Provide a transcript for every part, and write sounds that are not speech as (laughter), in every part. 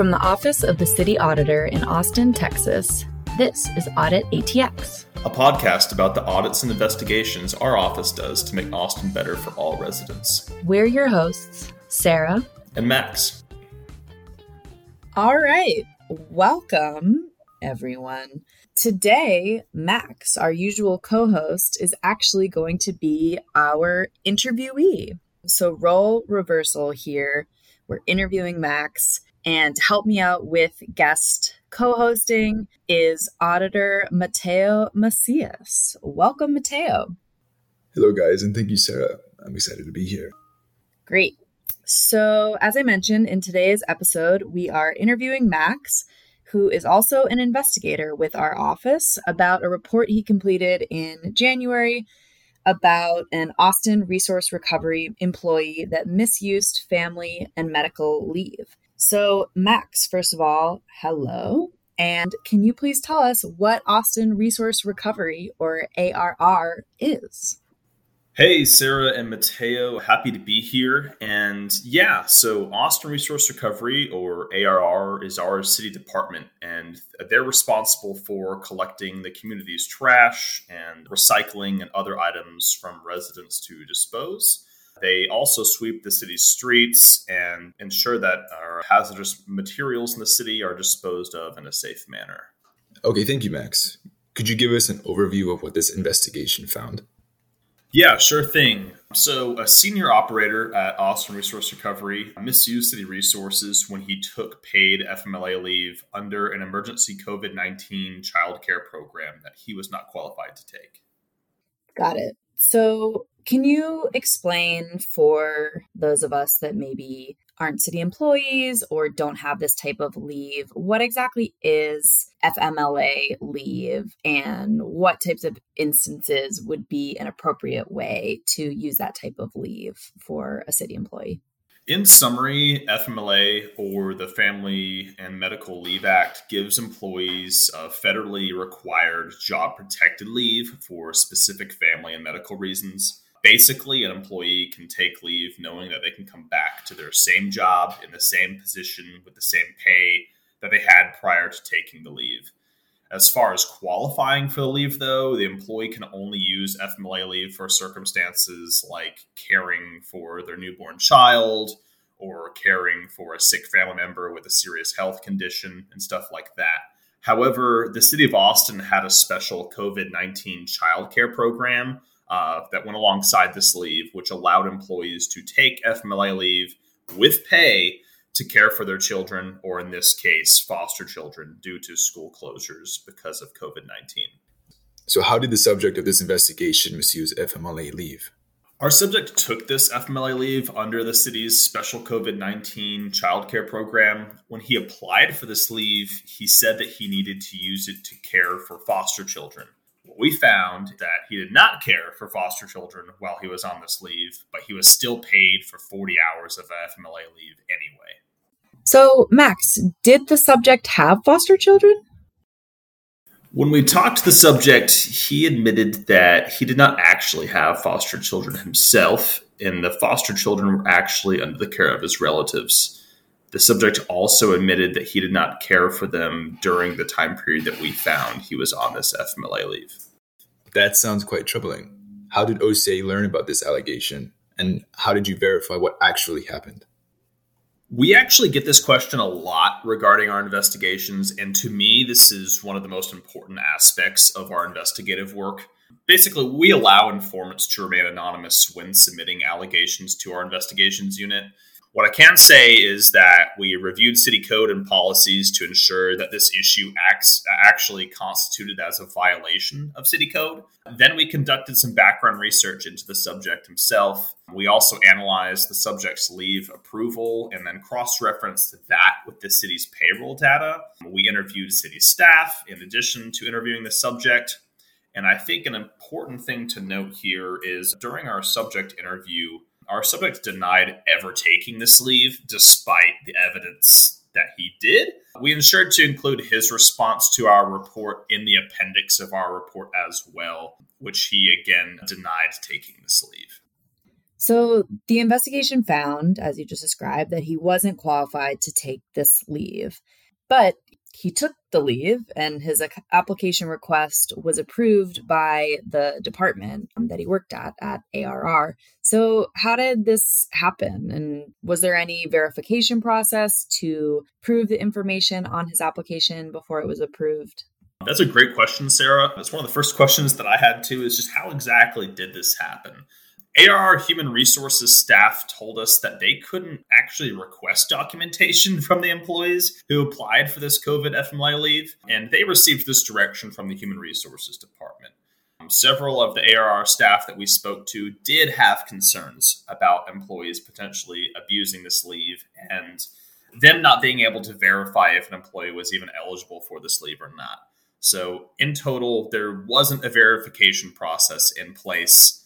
From the office of the city auditor in Austin, Texas, this is Audit ATX, a podcast about the audits and investigations our office does to make Austin better for all residents. We're your hosts, Sarah and Max. All right, welcome everyone. Today, Max, our usual co host, is actually going to be our interviewee. So, role reversal here. We're interviewing Max, and to help me out with guest co hosting is auditor Mateo Macias. Welcome, Mateo. Hello, guys, and thank you, Sarah. I'm excited to be here. Great. So, as I mentioned in today's episode, we are interviewing Max, who is also an investigator with our office, about a report he completed in January about an Austin Resource Recovery employee that misused family and medical leave. So, Max, first of all, hello. And can you please tell us what Austin Resource Recovery or ARR is? Hey, Sarah and Mateo, happy to be here. And yeah, so Austin Resource Recovery, or ARR, is our city department, and they're responsible for collecting the community's trash and recycling and other items from residents to dispose. They also sweep the city's streets and ensure that our hazardous materials in the city are disposed of in a safe manner. Okay, thank you, Max. Could you give us an overview of what this investigation found? Yeah, sure thing. So, a senior operator at Austin Resource Recovery misused city resources when he took paid FMLA leave under an emergency COVID 19 childcare program that he was not qualified to take. Got it. So, can you explain for those of us that maybe aren't city employees or don't have this type of leave, what exactly is FMLA leave and what types of instances would be an appropriate way to use that type of leave for a city employee? In summary, FMLA or the Family and Medical Leave Act gives employees federally required job protected leave for specific family and medical reasons basically an employee can take leave knowing that they can come back to their same job in the same position with the same pay that they had prior to taking the leave. As far as qualifying for the leave, though, the employee can only use FMLA leave for circumstances like caring for their newborn child or caring for a sick family member with a serious health condition and stuff like that. However, the city of Austin had a special COVID 19 childcare program uh, that went alongside this leave, which allowed employees to take FMLA leave with pay to care for their children, or in this case, foster children, due to school closures because of COVID 19. So, how did the subject of this investigation misuse FMLA leave? Our subject took this FMLA leave under the city's special COVID 19 childcare program. When he applied for this leave, he said that he needed to use it to care for foster children What we found that he did not care for foster children while he was on this leave, but he was still paid for 40 hours of FMLA leave anyway. So, Max, did the subject have foster children? When we talked to the subject, he admitted that he did not actually have foster children himself, and the foster children were actually under the care of his relatives. The subject also admitted that he did not care for them during the time period that we found he was on this FMLA leave. That sounds quite troubling. How did OCA learn about this allegation? And how did you verify what actually happened? We actually get this question a lot regarding our investigations. And to me, this is one of the most important aspects of our investigative work. Basically, we allow informants to remain anonymous when submitting allegations to our investigations unit. What I can say is that we reviewed city code and policies to ensure that this issue acts actually constituted as a violation of city code. Then we conducted some background research into the subject himself. We also analyzed the subject's leave approval and then cross referenced that with the city's payroll data. We interviewed city staff in addition to interviewing the subject. And I think an important thing to note here is during our subject interview, our subject denied ever taking this leave despite the evidence that he did. We ensured to include his response to our report in the appendix of our report as well, which he again denied taking this leave. So the investigation found, as you just described, that he wasn't qualified to take this leave. But he took the leave and his application request was approved by the department um, that he worked at at ARR. So how did this happen and was there any verification process to prove the information on his application before it was approved? That's a great question, Sarah. It's one of the first questions that I had too is just how exactly did this happen? ARR Human Resources staff told us that they couldn't actually request documentation (laughs) from the employees who applied for this COVID FMLA leave, and they received this direction from the Human Resources Department. Um, several of the ARR staff that we spoke to did have concerns about employees potentially abusing this leave and them not being able to verify if an employee was even eligible for this leave or not. So, in total, there wasn't a verification process in place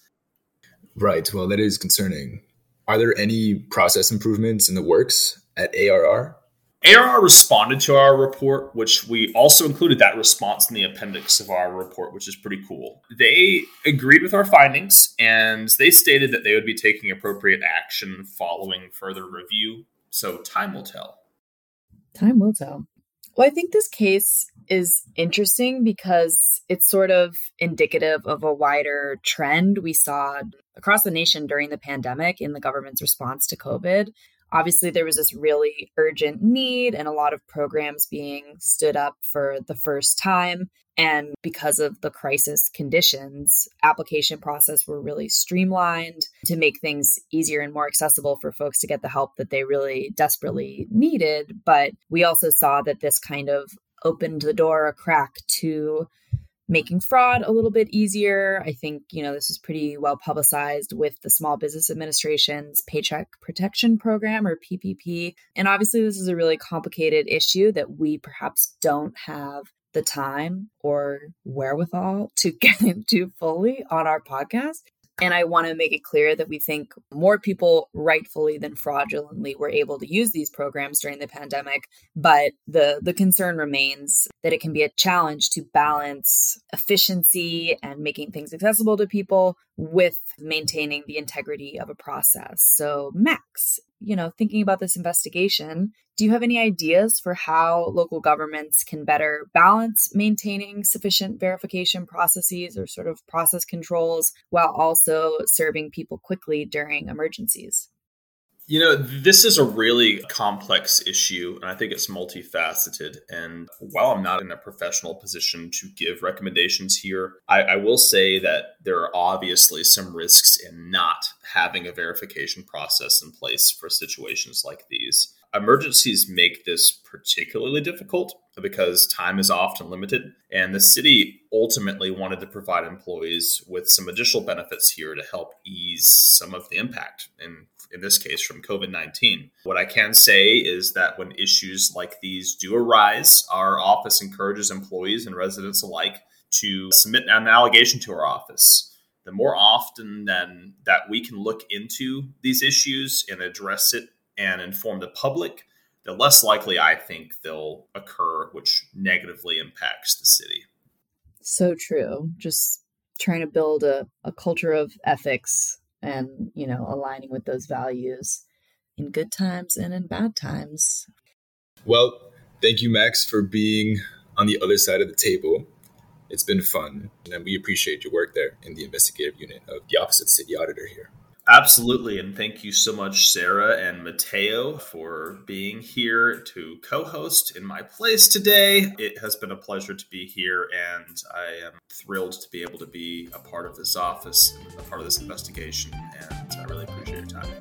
Right. Well, that is concerning. Are there any process improvements in the works at ARR? ARR responded to our report, which we also included that response in the appendix of our report, which is pretty cool. They agreed with our findings and they stated that they would be taking appropriate action following further review. So time will tell. Time will tell. Well, I think this case is interesting because it's sort of indicative of a wider trend we saw across the nation during the pandemic in the government's response to COVID. Obviously, there was this really urgent need and a lot of programs being stood up for the first time. And because of the crisis conditions, application process were really streamlined to make things easier and more accessible for folks to get the help that they really desperately needed. But we also saw that this kind of opened the door a crack to making fraud a little bit easier. I think, you know, this is pretty well publicized with the Small Business Administration's Paycheck Protection Program or PPP. And obviously, this is a really complicated issue that we perhaps don't have the time or wherewithal to (laughs) get into fully on our podcast. And I want to make it clear that we think more people rightfully than fraudulently were able to use these programs during the pandemic. But the, the concern remains that it can be a challenge to balance efficiency and making things accessible to people with maintaining the integrity of a process. So, Max, you know, thinking about this investigation, do you have any ideas for how local governments can better balance maintaining sufficient verification processes or sort of process controls while also serving people quickly during emergencies? You know, this is a really complex issue, and I think it's multifaceted. And while I'm not in a professional position to give recommendations here, I, I, will say that there are obviously some risks in not having a verification process in place for situations like these. Emergencies make this particularly difficult because time is often limited, and the city ultimately wanted to provide employees with some additional benefits here to help ease some of the impact. And in this case from COVID 19. What I can say is that when issues like these do arise, our office encourages employees and residents alike to submit an allegation to our office. The more often then that we can look into these issues and address it and inform the public, the less likely I think they'll occur, which negatively impacts the city. So true. Just trying to build a, a culture of ethics and you know aligning with those values in good times and in bad times well thank you max for being on the other side of the table it's been fun and we appreciate your work there in the investigative unit of the office of the city auditor here Absolutely. And thank you so much, Sarah and Mateo, for being here to co host in my place today. It has been a pleasure to be here, and I am thrilled to be able to be a part of this office, a part of this investigation, and I really appreciate your time.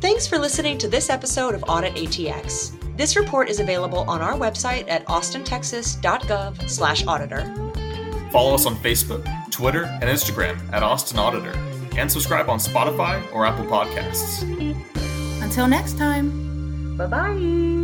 Thanks for listening to this episode of Audit ATX. This report is available on our website at austintexas.gov/auditor. Follow us on Facebook, Twitter, and Instagram at Austin Auditor and subscribe on Spotify or Apple Podcasts. Until next time. Bye bye.